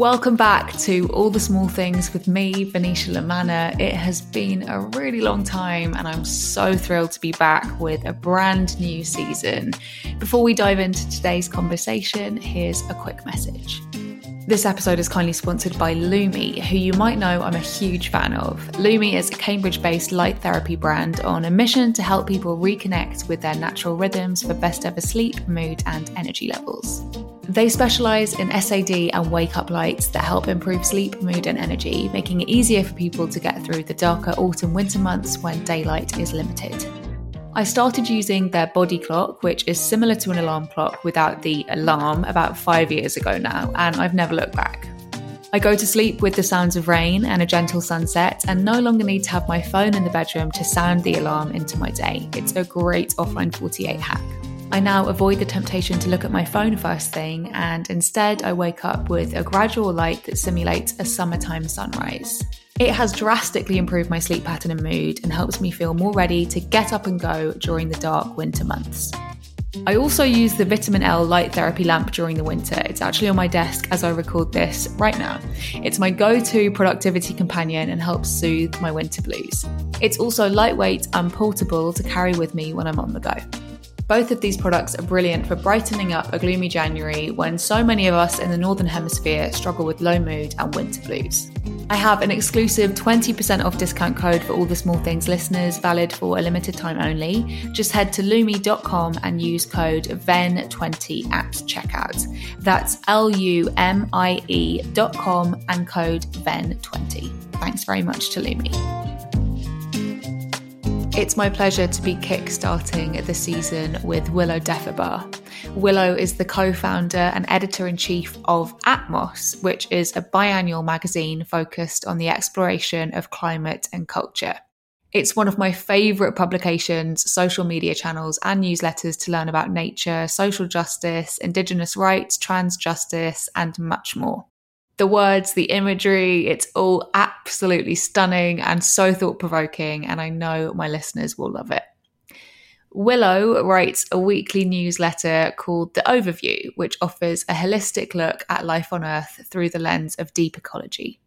Welcome back to All the Small Things with me, Venetia La Manna. It has been a really long time and I'm so thrilled to be back with a brand new season. Before we dive into today's conversation, here's a quick message. This episode is kindly sponsored by Lumie, who you might know I'm a huge fan of. Lumie is a Cambridge based light therapy brand on a mission to help people reconnect with their natural rhythms for best ever sleep, mood, and energy levels. They specialise in SAD and wake up lights that help improve sleep, mood, and energy, making it easier for people to get through the darker autumn winter months when daylight is limited. I started using their body clock, which is similar to an alarm clock without the alarm, about five years ago now, and I've never looked back. I go to sleep with the sounds of rain and a gentle sunset, and no longer need to have my phone in the bedroom to sound the alarm into my day. It's a great offline 48 hack. I now avoid the temptation to look at my phone first thing, and instead I wake up with a gradual light that simulates a summertime sunrise. It has drastically improved my sleep pattern and mood and helps me feel more ready to get up and go during the dark winter months. I also use the Vitamin L light therapy lamp during the winter. It's actually on my desk as I record this right now. It's my go to productivity companion and helps soothe my winter blues. It's also lightweight and portable to carry with me when I'm on the go. Both of these products are brilliant for brightening up a gloomy January when so many of us in the Northern Hemisphere struggle with low mood and winter blues. I have an exclusive 20% off discount code for all the small things listeners, valid for a limited time only. Just head to lumie.com and use code VEN20 at checkout. That's L U M I E.com and code VEN20. Thanks very much to Lumie. It's my pleasure to be kick-starting the season with Willow Defebaugh. Willow is the co founder and editor in chief of Atmos, which is a biannual magazine focused on the exploration of climate and culture. It's one of my favourite publications, social media channels, and newsletters to learn about nature, social justice, Indigenous rights, trans justice, and much more the words, the imagery, it's all absolutely stunning and so thought provoking. And I know my listeners will love it. Willow writes a weekly newsletter called The Overview, which offers a holistic look at life on Earth through the lens of deep ecology.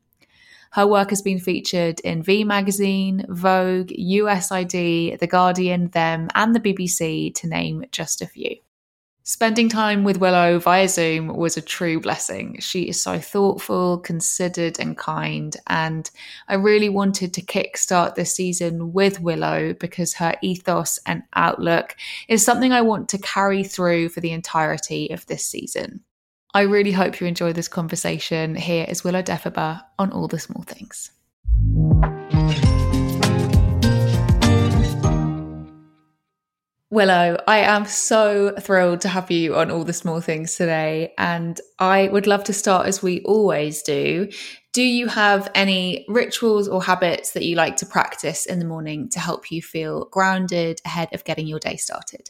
Her work has been featured in V Magazine, Vogue, USID, The Guardian, Them, and the BBC, to name just a few. Spending time with Willow via Zoom was a true blessing. She is so thoughtful, considered, and kind. And I really wanted to kickstart this season with Willow because her ethos and outlook is something I want to carry through for the entirety of this season. I really hope you enjoy this conversation. Here is Willow Defebaugh on All the Small Things. Willow, I am so thrilled to have you on All the Small Things today. And I would love to start as we always do. Do you have any rituals or habits that you like to practice in the morning to help you feel grounded ahead of getting your day started?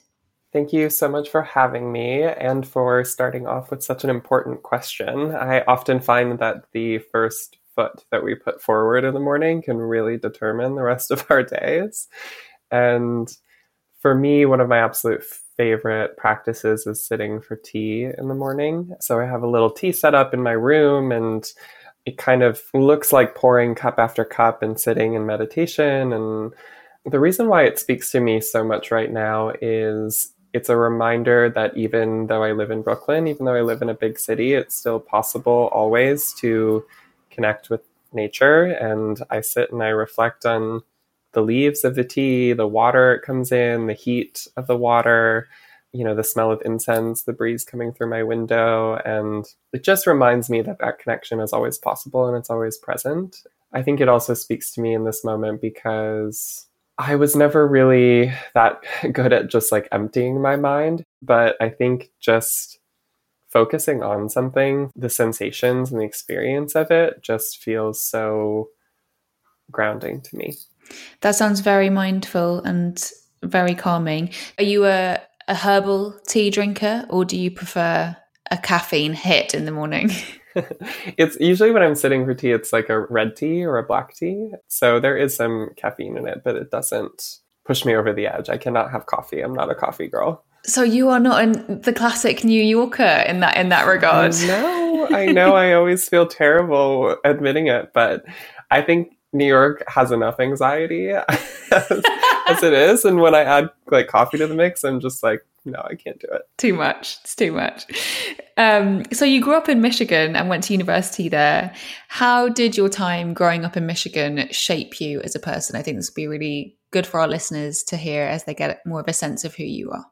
Thank you so much for having me and for starting off with such an important question. I often find that the first foot that we put forward in the morning can really determine the rest of our days. And for me, one of my absolute favorite practices is sitting for tea in the morning. So I have a little tea set up in my room and it kind of looks like pouring cup after cup and sitting in meditation. And the reason why it speaks to me so much right now is it's a reminder that even though I live in Brooklyn, even though I live in a big city, it's still possible always to connect with nature. And I sit and I reflect on the leaves of the tea, the water it comes in, the heat of the water, you know, the smell of incense, the breeze coming through my window. And it just reminds me that that connection is always possible and it's always present. I think it also speaks to me in this moment because I was never really that good at just like emptying my mind. But I think just focusing on something, the sensations and the experience of it just feels so grounding to me. That sounds very mindful and very calming. Are you a, a herbal tea drinker or do you prefer a caffeine hit in the morning? it's usually when I'm sitting for tea, it's like a red tea or a black tea. So there is some caffeine in it, but it doesn't push me over the edge. I cannot have coffee. I'm not a coffee girl. So you are not in the classic New Yorker in that in that regard. No, I know I always feel terrible admitting it, but I think New York has enough anxiety as, as, it is. And when I add like coffee to the mix, I'm just like, no, I can't do it. Too much. It's too much. Um, so you grew up in Michigan and went to university there. How did your time growing up in Michigan shape you as a person? I think this would be really good for our listeners to hear as they get more of a sense of who you are.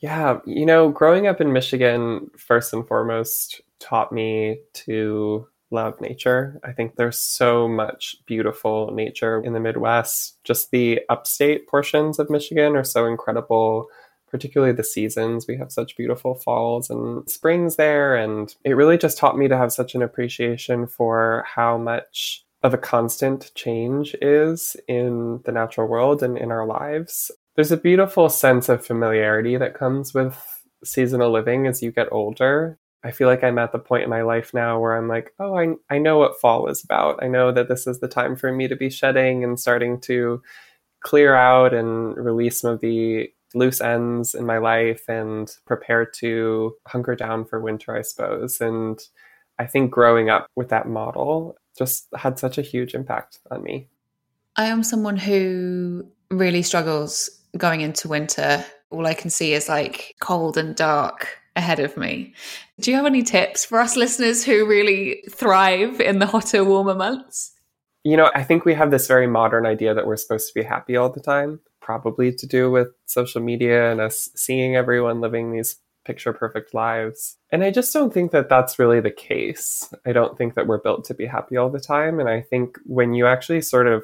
Yeah, you know, growing up in Michigan, first and foremost, taught me to love nature. I think there's so much beautiful nature in the Midwest. Just the upstate portions of Michigan are so incredible, particularly the seasons. We have such beautiful falls and springs there. And it really just taught me to have such an appreciation for how much of a constant change is in the natural world and in our lives. There's a beautiful sense of familiarity that comes with seasonal living as you get older. I feel like I'm at the point in my life now where I'm like, oh, I, I know what fall is about. I know that this is the time for me to be shedding and starting to clear out and release some of the loose ends in my life and prepare to hunker down for winter, I suppose. And I think growing up with that model just had such a huge impact on me. I am someone who really struggles going into winter. All I can see is like cold and dark ahead of me. Do you have any tips for us listeners who really thrive in the hotter, warmer months? You know, I think we have this very modern idea that we're supposed to be happy all the time, probably to do with social media and us seeing everyone living these picture perfect lives. And I just don't think that that's really the case. I don't think that we're built to be happy all the time. And I think when you actually sort of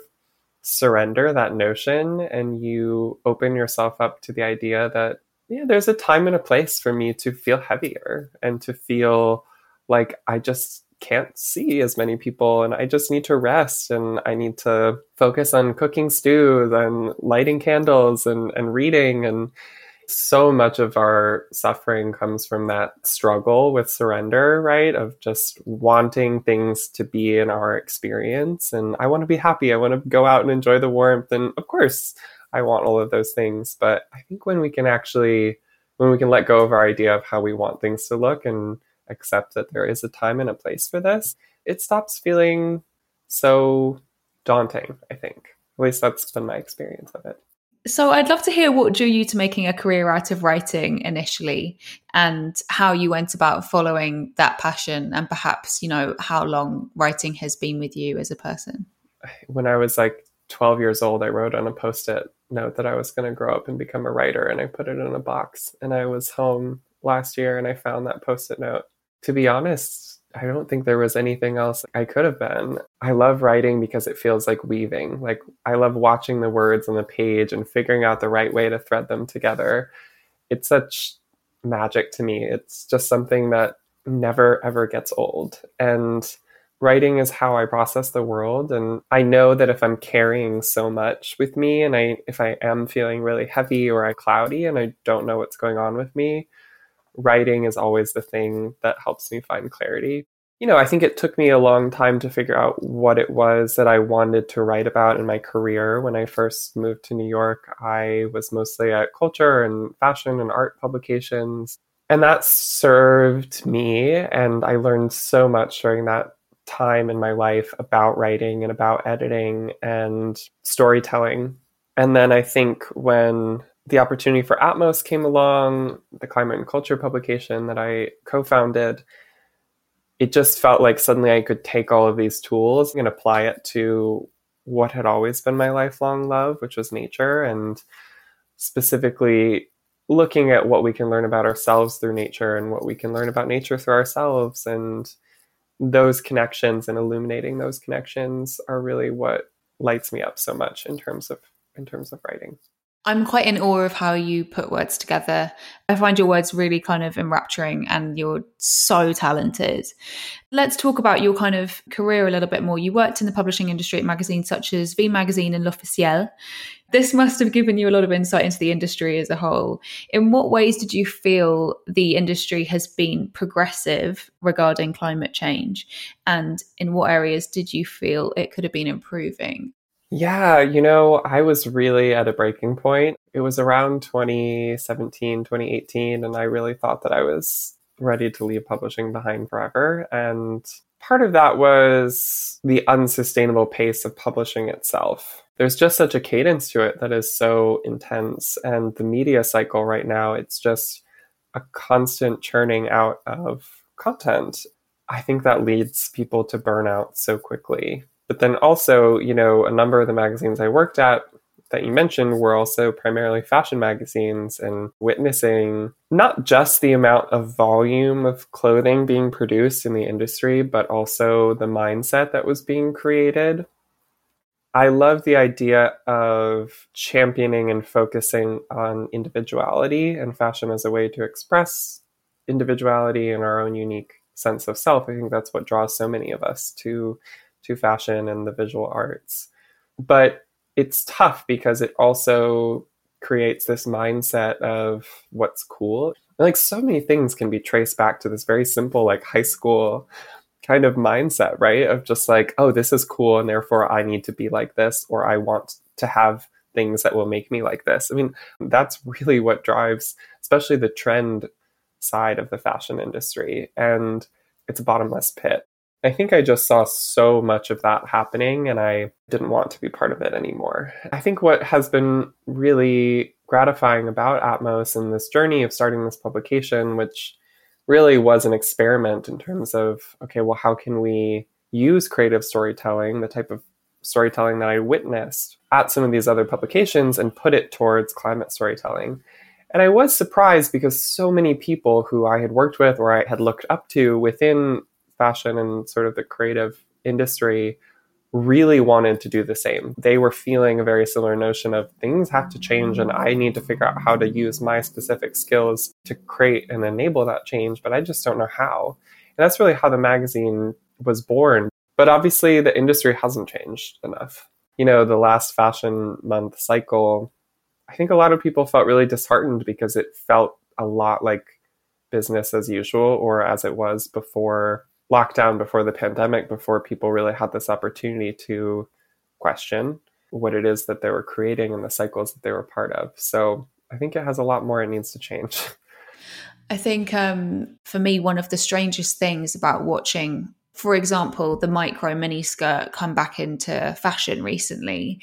surrender that notion and you open yourself up to the idea that yeah, there's a time and a place for me to feel heavier and to feel like I just can't see as many people and I just need to rest and I need to focus on cooking stews and lighting candles and, and reading and so much of our suffering comes from that struggle with surrender, right? Of just wanting things to be in our experience. And I want to be happy. I want to go out and enjoy the warmth. And of course, I want all of those things. But I think when we can actually, when we can let go of our idea of how we want things to look and accept that there is a time and a place for this, it stops feeling so daunting, I think. At least that's been my experience of it. So I'd love to hear what drew you to making a career out of writing initially and how you went about following that passion and perhaps, you know, how long writing has been with you as a person. When I was like 12 years old, I wrote on a post-it note that I was going to grow up and become a writer, and I put it in a box. And I was home last year and I found that post it note. To be honest, I don't think there was anything else I could have been. I love writing because it feels like weaving. Like, I love watching the words on the page and figuring out the right way to thread them together. It's such magic to me. It's just something that never, ever gets old. And writing is how I process the world. And I know that if I'm carrying so much with me and I if I am feeling really heavy or I cloudy and I don't know what's going on with me, writing is always the thing that helps me find clarity. You know, I think it took me a long time to figure out what it was that I wanted to write about in my career. When I first moved to New York, I was mostly at culture and fashion and art publications. And that served me. And I learned so much during that time in my life about writing and about editing and storytelling. And then I think when the opportunity for Atmos came along, the climate and culture publication that I co founded, it just felt like suddenly I could take all of these tools and apply it to what had always been my lifelong love, which was nature, and specifically looking at what we can learn about ourselves through nature and what we can learn about nature through ourselves and those connections and illuminating those connections are really what lights me up so much in terms of in terms of writing. I'm quite in awe of how you put words together. I find your words really kind of enrapturing and you're so talented. Let's talk about your kind of career a little bit more. You worked in the publishing industry at magazines such as V Magazine and L'Officiel. This must have given you a lot of insight into the industry as a whole. In what ways did you feel the industry has been progressive regarding climate change? And in what areas did you feel it could have been improving? Yeah, you know, I was really at a breaking point. It was around 2017, 2018, and I really thought that I was ready to leave publishing behind forever. And part of that was the unsustainable pace of publishing itself. There's just such a cadence to it that is so intense. And the media cycle right now, it's just a constant churning out of content. I think that leads people to burnout so quickly. But then also, you know, a number of the magazines I worked at that you mentioned were also primarily fashion magazines and witnessing not just the amount of volume of clothing being produced in the industry, but also the mindset that was being created. I love the idea of championing and focusing on individuality and fashion as a way to express individuality and our own unique sense of self. I think that's what draws so many of us to to fashion and the visual arts. But it's tough because it also creates this mindset of what's cool. Like so many things can be traced back to this very simple, like high school kind of mindset, right? Of just like, oh, this is cool, and therefore I need to be like this, or I want to have things that will make me like this. I mean, that's really what drives, especially the trend side of the fashion industry. And it's a bottomless pit. I think I just saw so much of that happening and I didn't want to be part of it anymore. I think what has been really gratifying about Atmos and this journey of starting this publication, which really was an experiment in terms of, okay, well, how can we use creative storytelling, the type of storytelling that I witnessed at some of these other publications, and put it towards climate storytelling? And I was surprised because so many people who I had worked with or I had looked up to within fashion and sort of the creative industry really wanted to do the same. They were feeling a very similar notion of things have to change and I need to figure out how to use my specific skills to create and enable that change, but I just don't know how. And that's really how the magazine was born. But obviously, the industry hasn't changed enough. You know, the last fashion month cycle, I think a lot of people felt really disheartened because it felt a lot like business as usual or as it was before lockdown, before the pandemic, before people really had this opportunity to question what it is that they were creating and the cycles that they were part of. So I think it has a lot more it needs to change. I think um, for me, one of the strangest things about watching, for example, the micro mini skirt come back into fashion recently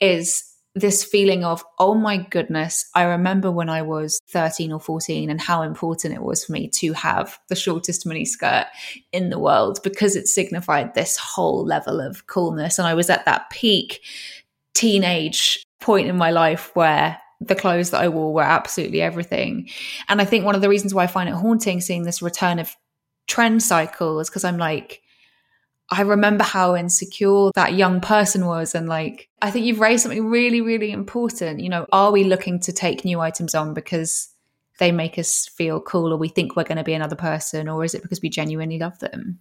is this feeling of, oh my goodness, I remember when I was 13 or 14 and how important it was for me to have the shortest mini skirt in the world because it signified this whole level of coolness. And I was at that peak teenage point in my life where the clothes that I wore were absolutely everything. And I think one of the reasons why I find it haunting seeing this return of trend cycle is because I'm like, I remember how insecure that young person was. And like, I think you've raised something really, really important. You know, are we looking to take new items on because they make us feel cool or we think we're going to be another person? Or is it because we genuinely love them?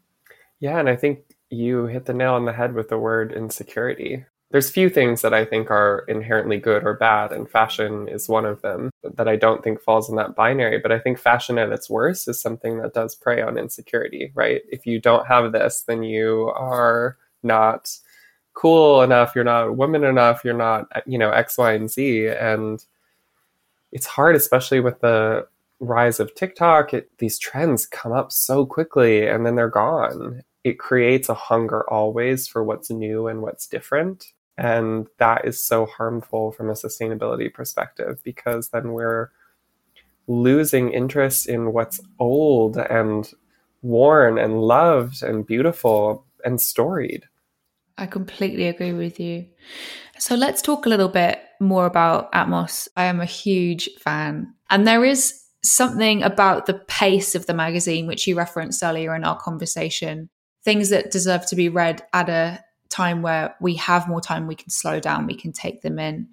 Yeah. And I think you hit the nail on the head with the word insecurity there's few things that I think are inherently good or bad, and fashion is one of them that I don't think falls in that binary. But I think fashion at its worst is something that does prey on insecurity, right? If you don't have this, then you are not cool enough, you're not woman enough, you're not, you know, X, Y, and Z. And it's hard, especially with the rise of TikTok. It, these trends come up so quickly and then they're gone. It creates a hunger always for what's new and what's different. And that is so harmful from a sustainability perspective because then we're losing interest in what's old and worn and loved and beautiful and storied. I completely agree with you. So let's talk a little bit more about Atmos. I am a huge fan. And there is something about the pace of the magazine, which you referenced earlier in our conversation, things that deserve to be read at a time where we have more time, we can slow down, we can take them in.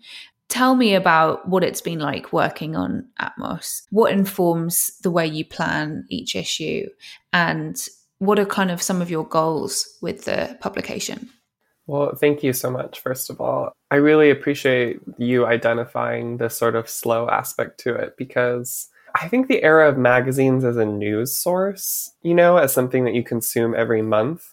Tell me about what it's been like working on Atmos. What informs the way you plan each issue? And what are kind of some of your goals with the publication? Well, thank you so much, first of all. I really appreciate you identifying this sort of slow aspect to it because I think the era of magazines as a news source, you know, as something that you consume every month,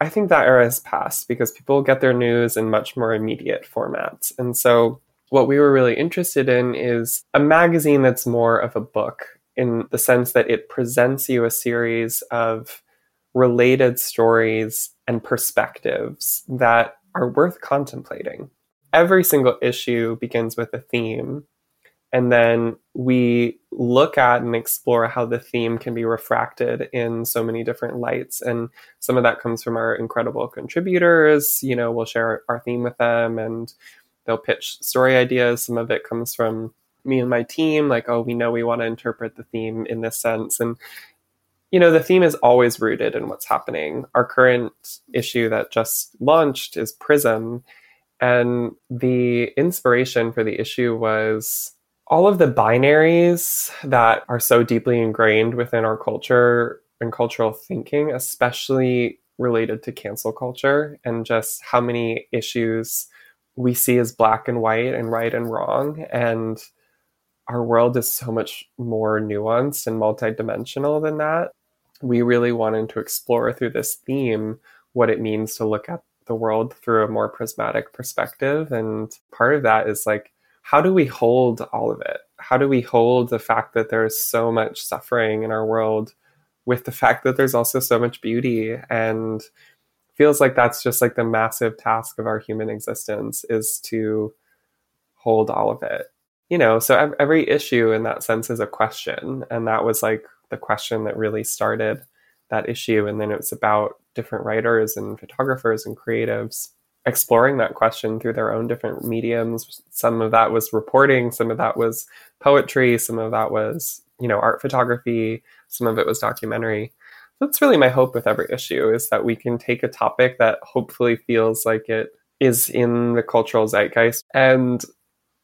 I think that era has passed because people get their news in much more immediate formats. And so what we were really interested in is a magazine that's more of a book in the sense that it presents you a series of related stories and perspectives that are worth contemplating. Every single issue begins with a theme, and then we look at and explore how the theme can be refracted in so many different lights. And some of that comes from our incredible contributors. You know, we'll share our theme with them and they'll pitch story ideas. Some of it comes from me and my team, like, oh, we know we want to interpret the theme in this sense. And, you know, the theme is always rooted in what's happening. Our current issue that just launched is Prism. And the inspiration for the issue was all of the binaries that are so deeply ingrained within our culture and cultural thinking, especially related to cancel culture and just how many issues we see as black and white and right and wrong. And our world is so much more nuanced and multidimensional than that. We really wanted to explore through this theme what it means to look at the world through a more prismatic perspective. And part of that is like, how do we hold all of it? How do we hold the fact that there's so much suffering in our world with the fact that there's also so much beauty? And feels like that's just like the massive task of our human existence is to hold all of it. You know so every issue in that sense is a question. And that was like the question that really started that issue. And then it's about different writers and photographers and creatives exploring that question through their own different mediums. Some of that was reporting some of that was poetry some of that was you know art photography some of it was documentary. That's really my hope with every issue is that we can take a topic that hopefully feels like it is in the cultural zeitgeist and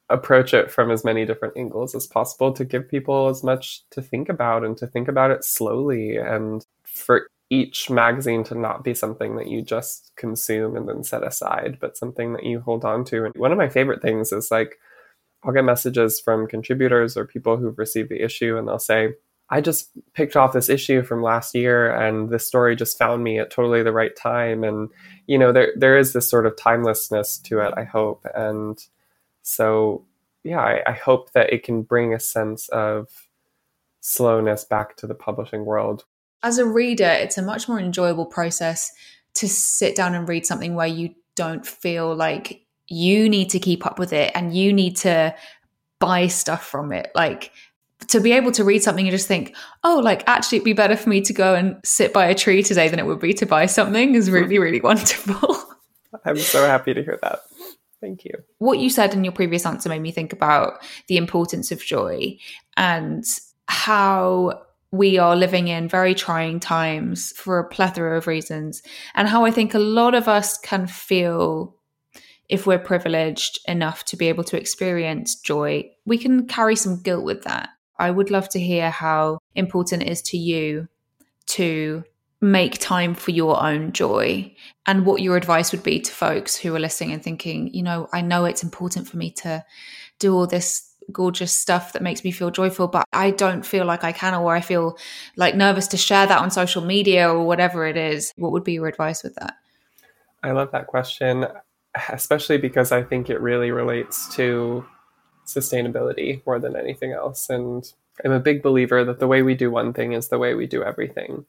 approach it from as many different angles as possible to give people as much to think about and to think about it slowly and for each magazine to not be something that you just consume and then set aside but something that you hold on to and one of my favorite things is like I'll get messages from contributors or people who've received the issue and they'll say I just picked off this issue from last year and this story just found me at totally the right time. And, you know, there, there is this sort of timelessness to it, I hope. And so, yeah, I, I hope that it can bring a sense of slowness back to the publishing world. As a reader, it's a much more enjoyable process to sit down and read something where you don't feel like you need to keep up with it and you need to buy stuff from it. Like to be able to read something and just think, oh, like actually it'd be better for me to go and sit by a tree today than it would be to buy something is really, really wonderful. I'm so happy to hear that. Thank you. What you said in your previous answer made me think about the importance of joy and how we are living in very trying times for a plethora of reasons, and how I think a lot of us can feel if we're privileged enough to be able to experience joy, we can carry some guilt with that. I would love to hear how important it is to you to make time for your own joy and what your advice would be to folks who are listening and thinking, you know, I know it's important for me to do all this gorgeous stuff that makes me feel joyful, but I don't feel like I can, or I feel like nervous to share that on social media or whatever it is. What would be your advice with that? I love that question, especially because I think it really relates to sustainability more than anything else. And I'm a big believer that the way we do one thing is the way we do everything.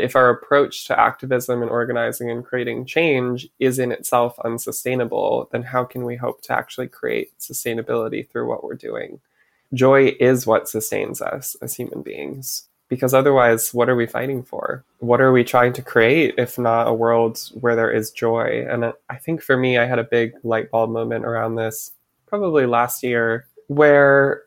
If our approach to activism and organizing and creating change is in itself unsustainable, then how can we hope to actually create sustainability through what we're doing? Joy is what sustains us as human beings. Because otherwise, what are we fighting for? What are we trying to create if not a world where there is joy? And I think for me, I had a big light bulb moment around this probably last year where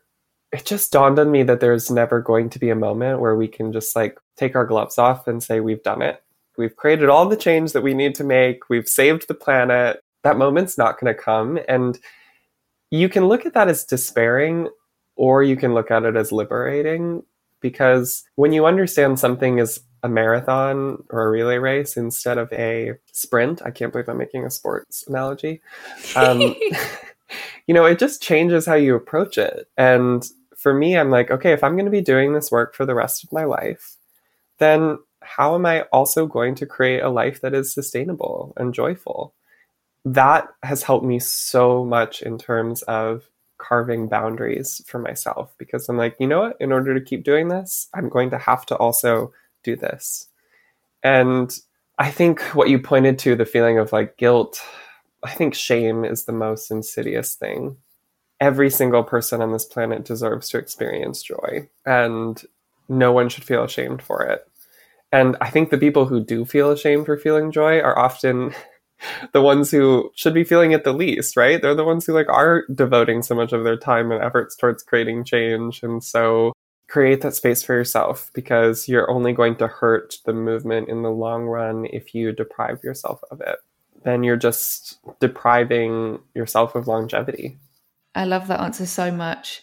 it just dawned on me that there's never going to be a moment where we can just like take our gloves off and say we've done it. We've created all the change that we need to make. We've saved the planet. That moment's not going to come. And you can look at that as despairing or you can look at it as liberating because when you understand something is a marathon or a relay race instead of a sprint, I can't believe I'm making a sports analogy. Um, you know, it just changes how you approach it. And for me, I'm like, okay, if I'm going to be doing this work for the rest of my life, then how am I also going to create a life that is sustainable and joyful? That has helped me so much in terms of carving boundaries for myself because I'm like, you know what? In order to keep doing this, I'm going to have to also do this. And I think what you pointed to, the feeling of like guilt, I think shame is the most insidious thing. Every single person on this planet deserves to experience joy, and no one should feel ashamed for it. And I think the people who do feel ashamed for feeling joy are often the ones who should be feeling it the least, right? They're the ones who like are devoting so much of their time and efforts towards creating change. And so create that space for yourself because you're only going to hurt the movement in the long run if you deprive yourself of it. Then you're just depriving yourself of longevity. I love that answer so much.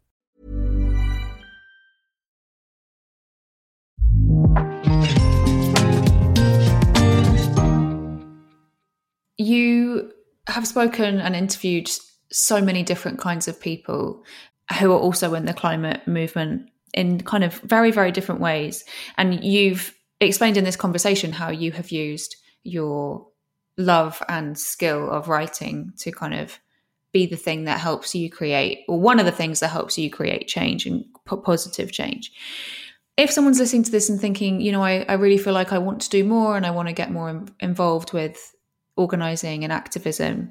You have spoken and interviewed so many different kinds of people who are also in the climate movement in kind of very, very different ways. And you've explained in this conversation how you have used your love and skill of writing to kind of be the thing that helps you create, or one of the things that helps you create change and positive change. If someone's listening to this and thinking, you know, I, I really feel like I want to do more and I want to get more involved with organizing and activism,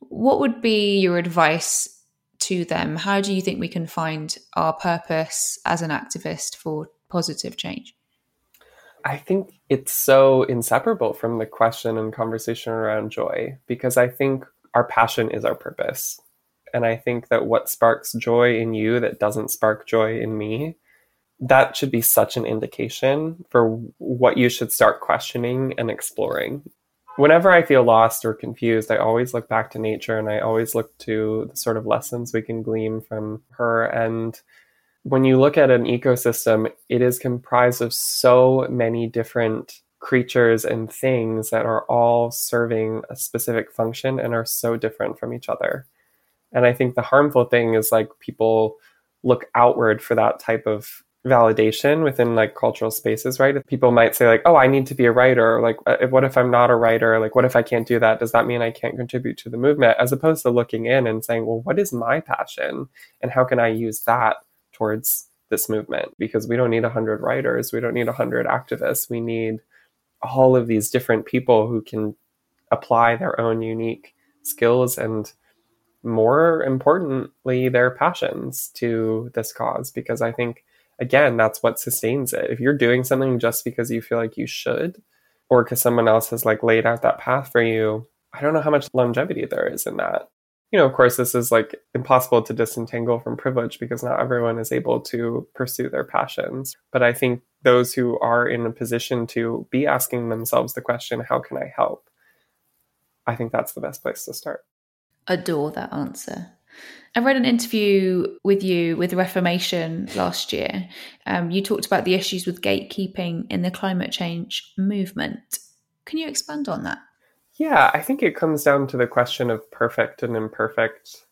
what would be your advice to them? How do you think we can find our purpose as an activist for positive change? I think it's so inseparable from the question and conversation around joy because I think our passion is our purpose. And I think that what sparks joy in you that doesn't spark joy in me, that should be such an indication for what you should start questioning and exploring whenever I feel lost or confused, I always look back to nature and I always look to the sort of lessons we can glean from her. And when you look at an ecosystem, it is comprised of so many different creatures and things that are all serving a specific function and are so different from each other. And I think the harmful thing is like people look outward for that type of validation within like cultural spaces, right? People might say like, "Oh, I need to be a writer." Or, like, uh, what if I'm not a writer? Like, what if I can't do that? Does that mean I can't contribute to the movement? As opposed to looking in and saying, "Well, what is my passion, and how can I use that towards this movement?" Because we don't need hundred writers, we don't need hundred activists. We need all of these different people who can apply their own unique skills and more importantly their passions to this cause because i think again, that's what sustains it. If you're doing something just because you feel like you should, or because someone else has like laid out that path for you, I don't know how much longevity there is in that. You know, of course, this is like impossible to disentangle from privilege because not everyone is able to pursue their passions. But I think those who are in a position to be asking themselves the question, how can I help? I think that's the best place to start. Adore that answer. I read an interview with you with Reformation last year. Um, you talked about the issues with gatekeeping in the climate change movement. Can you expand on that? Yeah, I think it comes down to the question of perfect and imperfect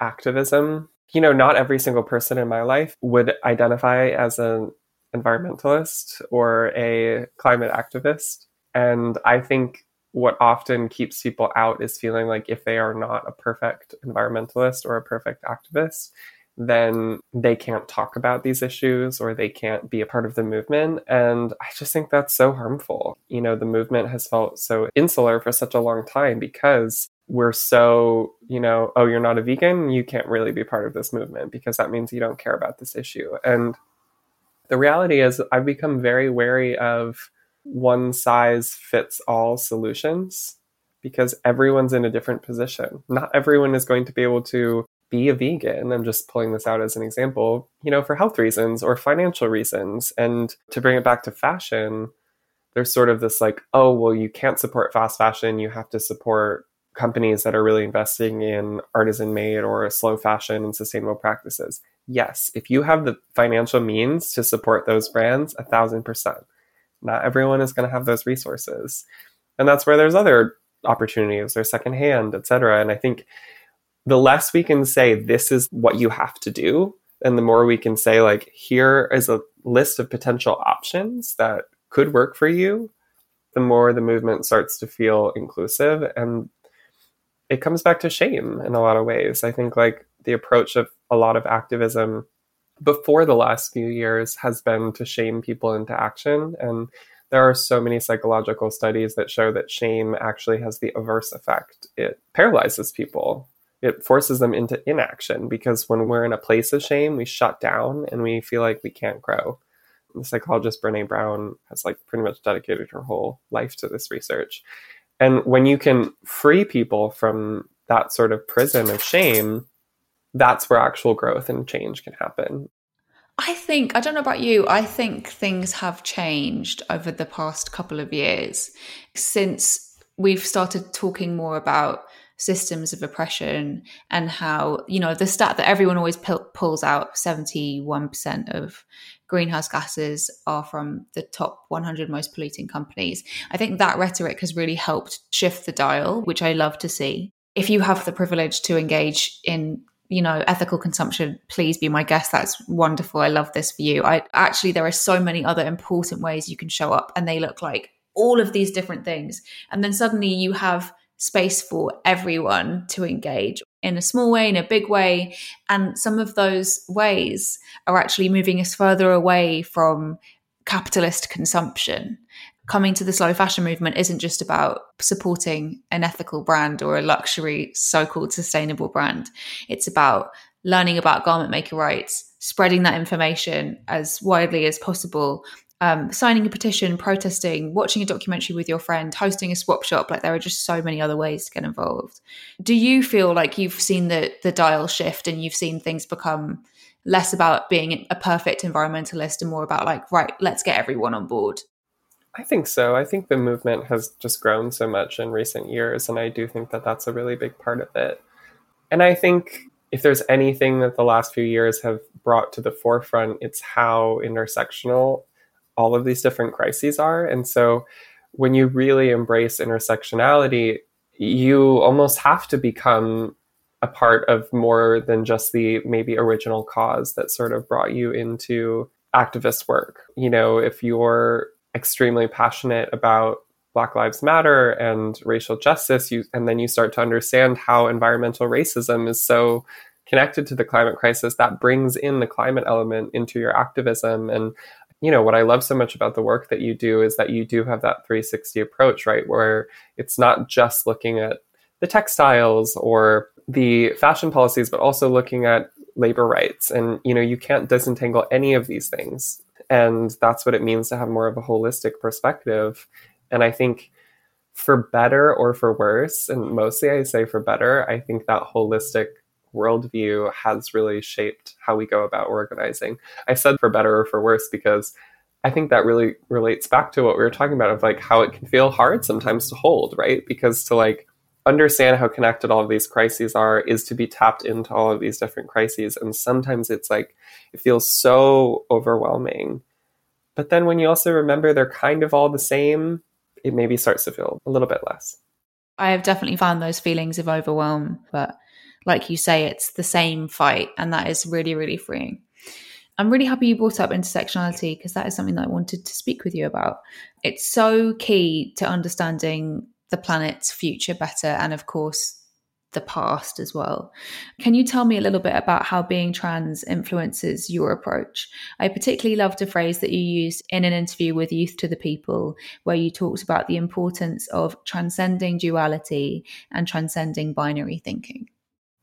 activism. You know, not every single person in my life would identify as an environmentalist or a climate activist. And I think what often keeps people out is feeling like if they are not a perfect environmentalist or a perfect activist, then they can't talk about these issues or they can't be a part of the movement. And I just think that's so harmful. You know, the movement has felt so insular for such a long time because we're so, you know, oh, you're not a vegan, you can't really be part of this movement because that means you don't care about this issue. And the reality is, I've become very wary of one size fits all solutions because everyone's in a different position. Not everyone is going to be able to be a vegan. I'm just pulling this out as an example, you know, for health reasons or financial reasons. And to bring it back to fashion, there's sort of this like, oh, well, you can't support fast fashion. You have to support companies that are really investing in artisan made or slow fashion and sustainable practices. Yes, if you have the financial means to support those brands, a thousand percent. Not everyone is going to have those resources. And that's where there's other opportunities, there's secondhand, et cetera. And I think the less we can say, this is what you have to do, and the more we can say, like, here is a list of potential options that could work for you, the more the movement starts to feel inclusive. And it comes back to shame in a lot of ways. I think, like, the approach of a lot of activism before the last few years has been to shame people into action. And there are so many psychological studies that show that shame actually has the averse effect. It paralyzes people, it forces them into inaction because when we're in a place of shame, we shut down and we feel like we can't grow. The psychologist Brene Brown has like pretty much dedicated her whole life to this research. And when you can free people from that sort of prison of shame, that's where actual growth and change can happen. I think, I don't know about you, I think things have changed over the past couple of years since we've started talking more about systems of oppression and how, you know, the stat that everyone always pulls out 71% of greenhouse gases are from the top 100 most polluting companies. I think that rhetoric has really helped shift the dial, which I love to see. If you have the privilege to engage in you know ethical consumption please be my guest. That's wonderful. I love this for you. I actually there are so many other important ways you can show up and they look like all of these different things. And then suddenly you have space for everyone to engage in a small way in a big way. And some of those ways are actually moving us further away from capitalist consumption coming to the slow fashion movement isn't just about supporting an ethical brand or a luxury so-called sustainable brand. It's about learning about garment maker rights spreading that information as widely as possible um, signing a petition protesting watching a documentary with your friend hosting a swap shop. Like there are just so many other ways to get involved. Do you feel like you've seen the the dial shift and you've seen things become less about being a perfect environmentalist and more about like right let's get everyone on board I think so. I think the movement has just grown so much in recent years, and I do think that that's a really big part of it. And I think if there's anything that the last few years have brought to the forefront, it's how intersectional all of these different crises are. And so when you really embrace intersectionality, you almost have to become a part of more than just the maybe original cause that sort of brought you into activist work. You know, if you're extremely passionate about Black Lives Matter and racial justice, you, and then you start to understand how environmental racism is so connected to the climate crisis, that brings in the climate element into your activism. And, you know, what I love so much about the work that you do is that you do have that 360 approach, right? Where it's not just looking at the textiles or the fashion policies, but also looking at labor rights. And, you know, you can't disentangle any of these things and that's what it means to have more of a holistic perspective. And I think for better or for worse, and mostly I say for better, I think that holistic worldview has really shaped how we go about organizing. I said for better or for worse because I think that really relates back to what we were talking about of like how it can feel hard sometimes to hold, right? Because to like understand how connected all of these crises are is to be tapped into all of these different crises. And sometimes it's like, it feels so overwhelming. But then when you also remember they're kind of all the same, it maybe starts to feel a little bit less. I have definitely found those feelings of overwhelm, but like you say, it's the same fight, and that is really, really freeing. I'm really happy you brought up intersectionality because that is something that I wanted to speak with you about. It's so key to understanding the planet's future better and, of course, the past as well. Can you tell me a little bit about how being trans influences your approach? I particularly loved a phrase that you used in an interview with Youth to the People, where you talked about the importance of transcending duality and transcending binary thinking.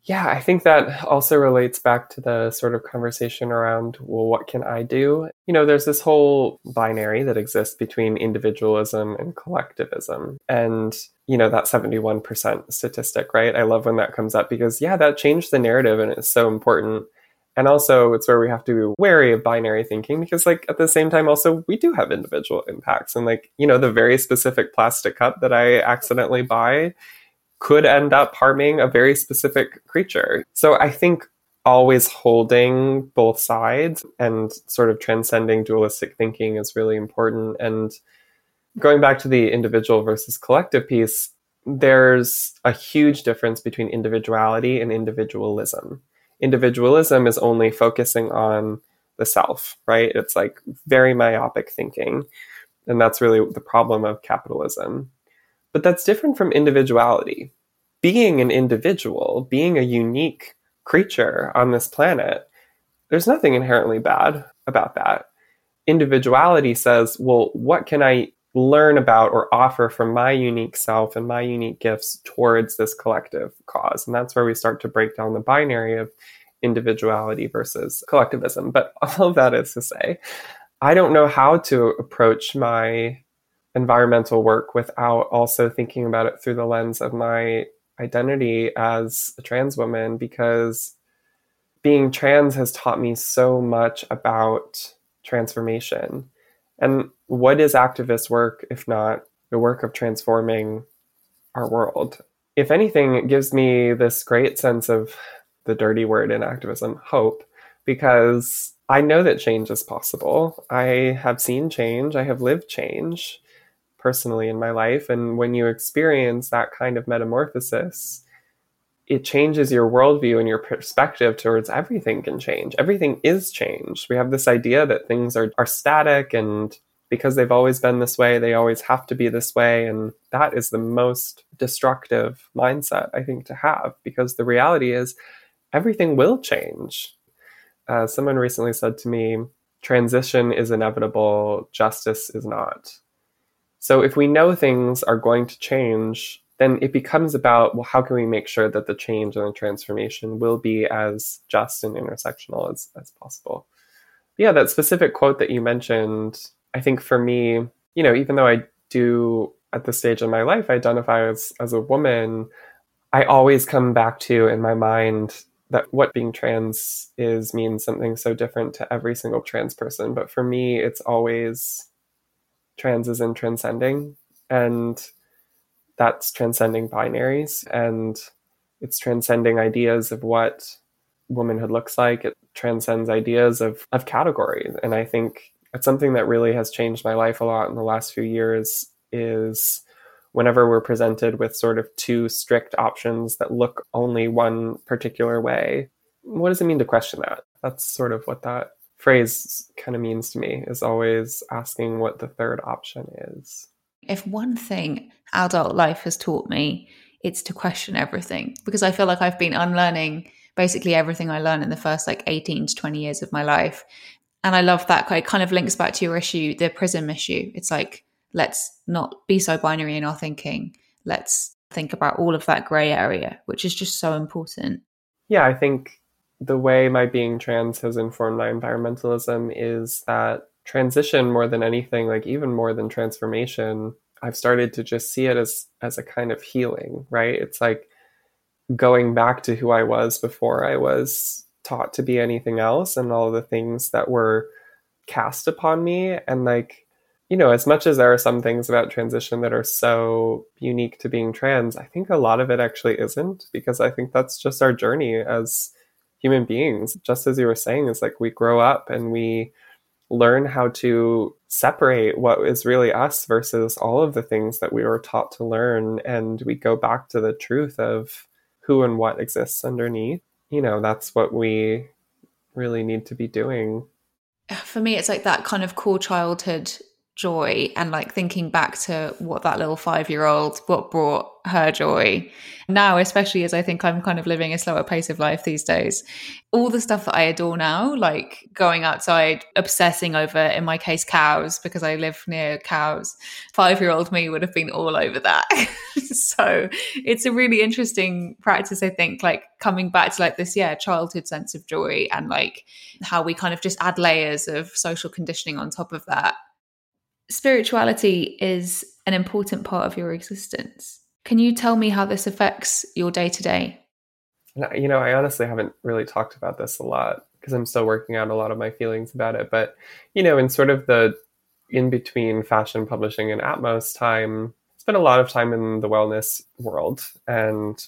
Yeah, I think that also relates back to the sort of conversation around, well, what can I do? You know, there's this whole binary that exists between individualism and collectivism. And, you know, that 71% statistic, right? I love when that comes up because, yeah, that changed the narrative and it's so important. And also, it's where we have to be wary of binary thinking because, like, at the same time, also, we do have individual impacts. And, like, you know, the very specific plastic cup that I accidentally buy could end up harming a very specific creature. So I think always holding both sides and sort of transcending dualistic thinking is really important. And going back to the individual versus collective piece, there's a huge difference between individuality and individualism. Individualism is only focusing on the self, right? It's like very myopic thinking. And that's really the problem of capitalism. But that's different from individuality. Being an individual, being a unique creature on this planet, there's nothing inherently bad about that. Individuality says, well, what can I learn about or offer from my unique self and my unique gifts towards this collective cause? And that's where we start to break down the binary of individuality versus collectivism. But all of that is to say, I don't know how to approach my environmental work without also thinking about it through the lens of my identity as a trans woman because being trans has taught me so much about transformation. And what is activist work if not the work of transforming our world? If anything, it gives me this great sense of the dirty word in activism, hope, because I know that change is possible. I have seen change, I have lived change personally in my life. And when you experience that kind of metamorphosis, it changes your worldview and your perspective towards everything can change. Everything is change. We have this idea that things are, are static and because they've always been this way, they always have to be this way. And that is the most destructive mindset, I think, to have because the reality is everything will change. Uh, someone recently said to me, transition is inevitable, justice is not. So if we know things are going to change, then it becomes about well, how can we make sure that the change and the transformation will be as just and intersectional as, as possible? Yeah, that specific quote that you mentioned, I think for me, you know, even though I do at this stage in my life identify as, as a woman, I always come back to in my mind that what being trans is means something so different to every single trans person. But for me, it's always trans is in transcending and that's transcending binaries and it's transcending ideas of what womanhood looks like. It transcends ideas of, of categories and i think it's something that really has changed my life a lot in the last few years is whenever we're presented with sort of two strict options that look only one particular way what does it mean to question that? That's sort of what that phrase kind of means to me is always asking what the third option is. If one thing adult life has taught me, it's to question everything because I feel like I've been unlearning basically everything I learned in the first like 18 to 20 years of my life. And I love that. It kind of links back to your issue, the prism issue. It's like, let's not be so binary in our thinking. Let's think about all of that gray area, which is just so important. Yeah, I think the way my being trans has informed my environmentalism is that transition more than anything like even more than transformation i've started to just see it as as a kind of healing right? It's like going back to who i was before i was taught to be anything else and all the things that were cast upon me. And like you know, as much as there are some things about transition that are so unique to being trans, I think a lot of it actually isn't because I think that's just our journey as human beings. Just as you were saying, is like we grow up and we learn how to separate what is really us versus all of the things that we were taught to learn. And we go back to the truth of who and what exists underneath. You know, that's what we really need to be doing. For me, it's like that kind of core childhood joy and like thinking back to what that little five year old what brought her joy. Now especially as i think i'm kind of living a slower pace of life these days all the stuff that i adore now like going outside obsessing over in my case cows because i live near cows five year old me would have been all over that. So it's a really interesting practice i think like coming back to like this yeah childhood sense of joy and like how we kind of just add layers of social conditioning on top of that spirituality is an important part of your existence. Can you tell me how this affects your day to day? You know, I honestly haven't really talked about this a lot because I'm still working out a lot of my feelings about it. But, you know, in sort of the in between fashion publishing and Atmos time, I spent a lot of time in the wellness world. And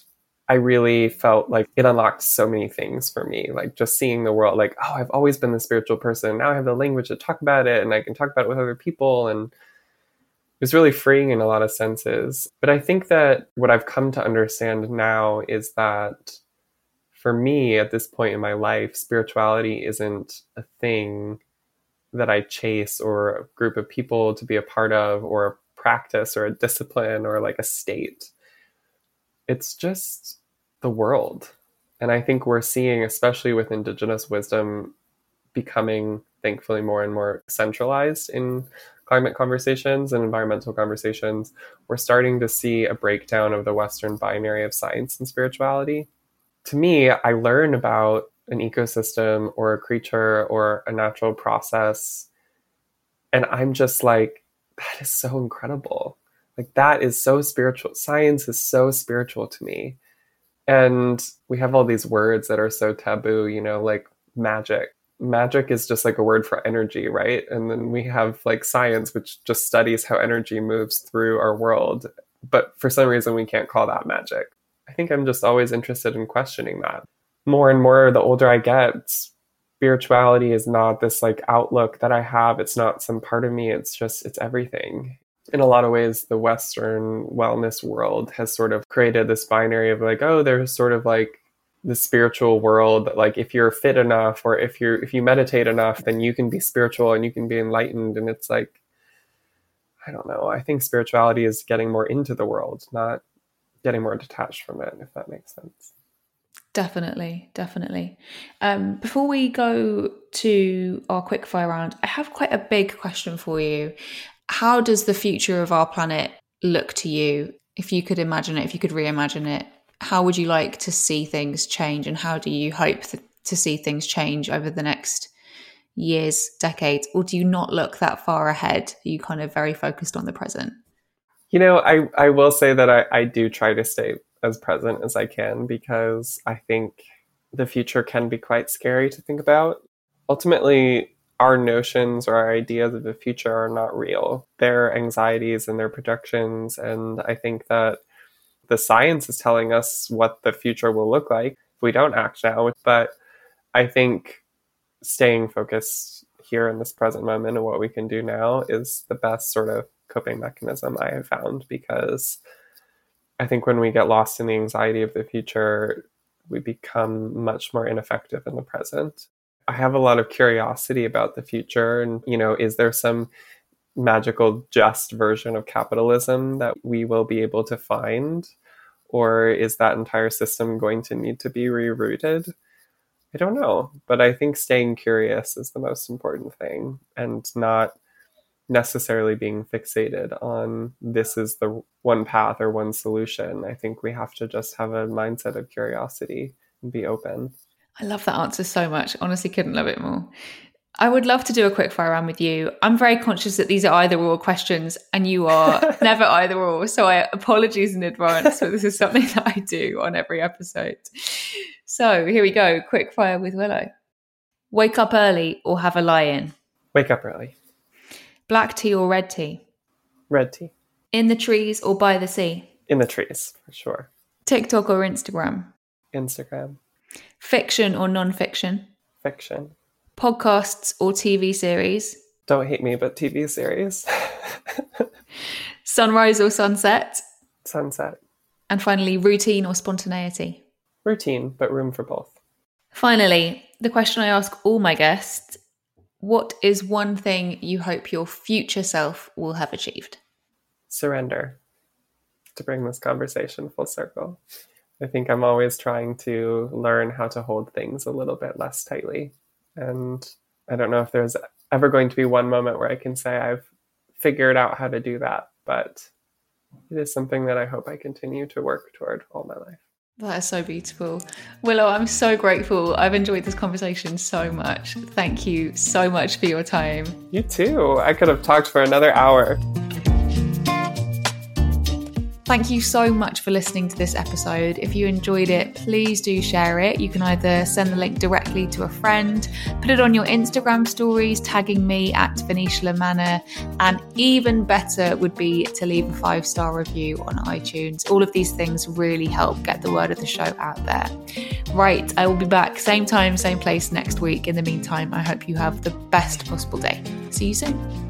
I really felt like it unlocked so many things for me. Like just seeing the world, like, oh, I've always been the spiritual person. Now I have the language to talk about it and I can talk about it with other people. And it was really freeing in a lot of senses. But I think that what I've come to understand now is that for me at this point in my life, spirituality isn't a thing that I chase or a group of people to be a part of or a practice or a discipline or like a state. It's just the world. And I think we're seeing, especially with Indigenous wisdom, becoming thankfully more and more centralized in climate conversations and environmental conversations. We're starting to see a breakdown of the Western binary of science and spirituality. To me, I learn about an ecosystem or a creature or a natural process. And I'm just like, that is so incredible. Like, that is so spiritual. Science is so spiritual to me. And we have all these words that are so taboo, you know, like magic. Magic is just like a word for energy, right? And then we have like science, which just studies how energy moves through our world. But for some reason, we can't call that magic. I think I'm just always interested in questioning that. More and more, the older I get, spirituality is not this like outlook that I have. It's not some part of me. It's just, it's everything in a lot of ways, the Western wellness world has sort of created this binary of like, oh, there's sort of like the spiritual world that like if you're fit enough or if you're if you meditate enough, then you can be spiritual and you can be enlightened. And it's like, I don't know. I think spirituality is getting more into the world, not getting more detached from it, if that makes sense. Definitely, definitely. Um, before we go to our quick fire round, I have quite a big question for you how does the future of our planet look to you? If you could imagine it, if you could reimagine it, how would you like to see things change and how do you hope th- to see things change over the next years, decades? Or do you not look that far ahead? Are you kind of very focused on the present? You know, I, I will say that I, I do try to stay as present as I can because I think the future can be quite scary to think about. Ultimately, our notions or our ideas of the future are not real. They're anxieties and their projections. And I think that the science is telling us what the future will look like if we don't act now. But I think staying focused here in this present moment and what we can do now is the best sort of coping mechanism I have found because I think when we get lost in the anxiety of the future, we become much more ineffective in the present. I have a lot of curiosity about the future. And, you know, is there some magical just version of capitalism that we will be able to find? Or is that entire system going to need to be rerouted? I don't know. But I think staying curious is the most important thing and not necessarily being fixated on this is the one path or one solution. I think we have to just have a mindset of curiosity and be open. I love that answer so much. Honestly, couldn't love it more. I would love to do a quick fire round with you. I'm very conscious that these are either or questions and you are never either or. So I apologies in advance, but this is something that I do on every episode. So here we go. Quick fire with Willow. Wake up early or have a lie in? Wake up early. Black tea or red tea? Red tea. In the trees or by the sea? In the trees, for sure. TikTok or Instagram? Instagram. Fiction or non fiction? Fiction. Podcasts or TV series? Don't hate me, but TV series. Sunrise or sunset? Sunset. And finally, routine or spontaneity? Routine, but room for both. Finally, the question I ask all my guests what is one thing you hope your future self will have achieved? Surrender. To bring this conversation full circle. I think I'm always trying to learn how to hold things a little bit less tightly. And I don't know if there's ever going to be one moment where I can say I've figured out how to do that, but it is something that I hope I continue to work toward all my life. That is so beautiful. Willow, I'm so grateful. I've enjoyed this conversation so much. Thank you so much for your time. You too. I could have talked for another hour. Thank you so much for listening to this episode. If you enjoyed it, please do share it. You can either send the link directly to a friend, put it on your Instagram stories, tagging me at Venetia La Manna, and even better would be to leave a five star review on iTunes. All of these things really help get the word of the show out there. Right, I will be back same time, same place next week. In the meantime, I hope you have the best possible day. See you soon.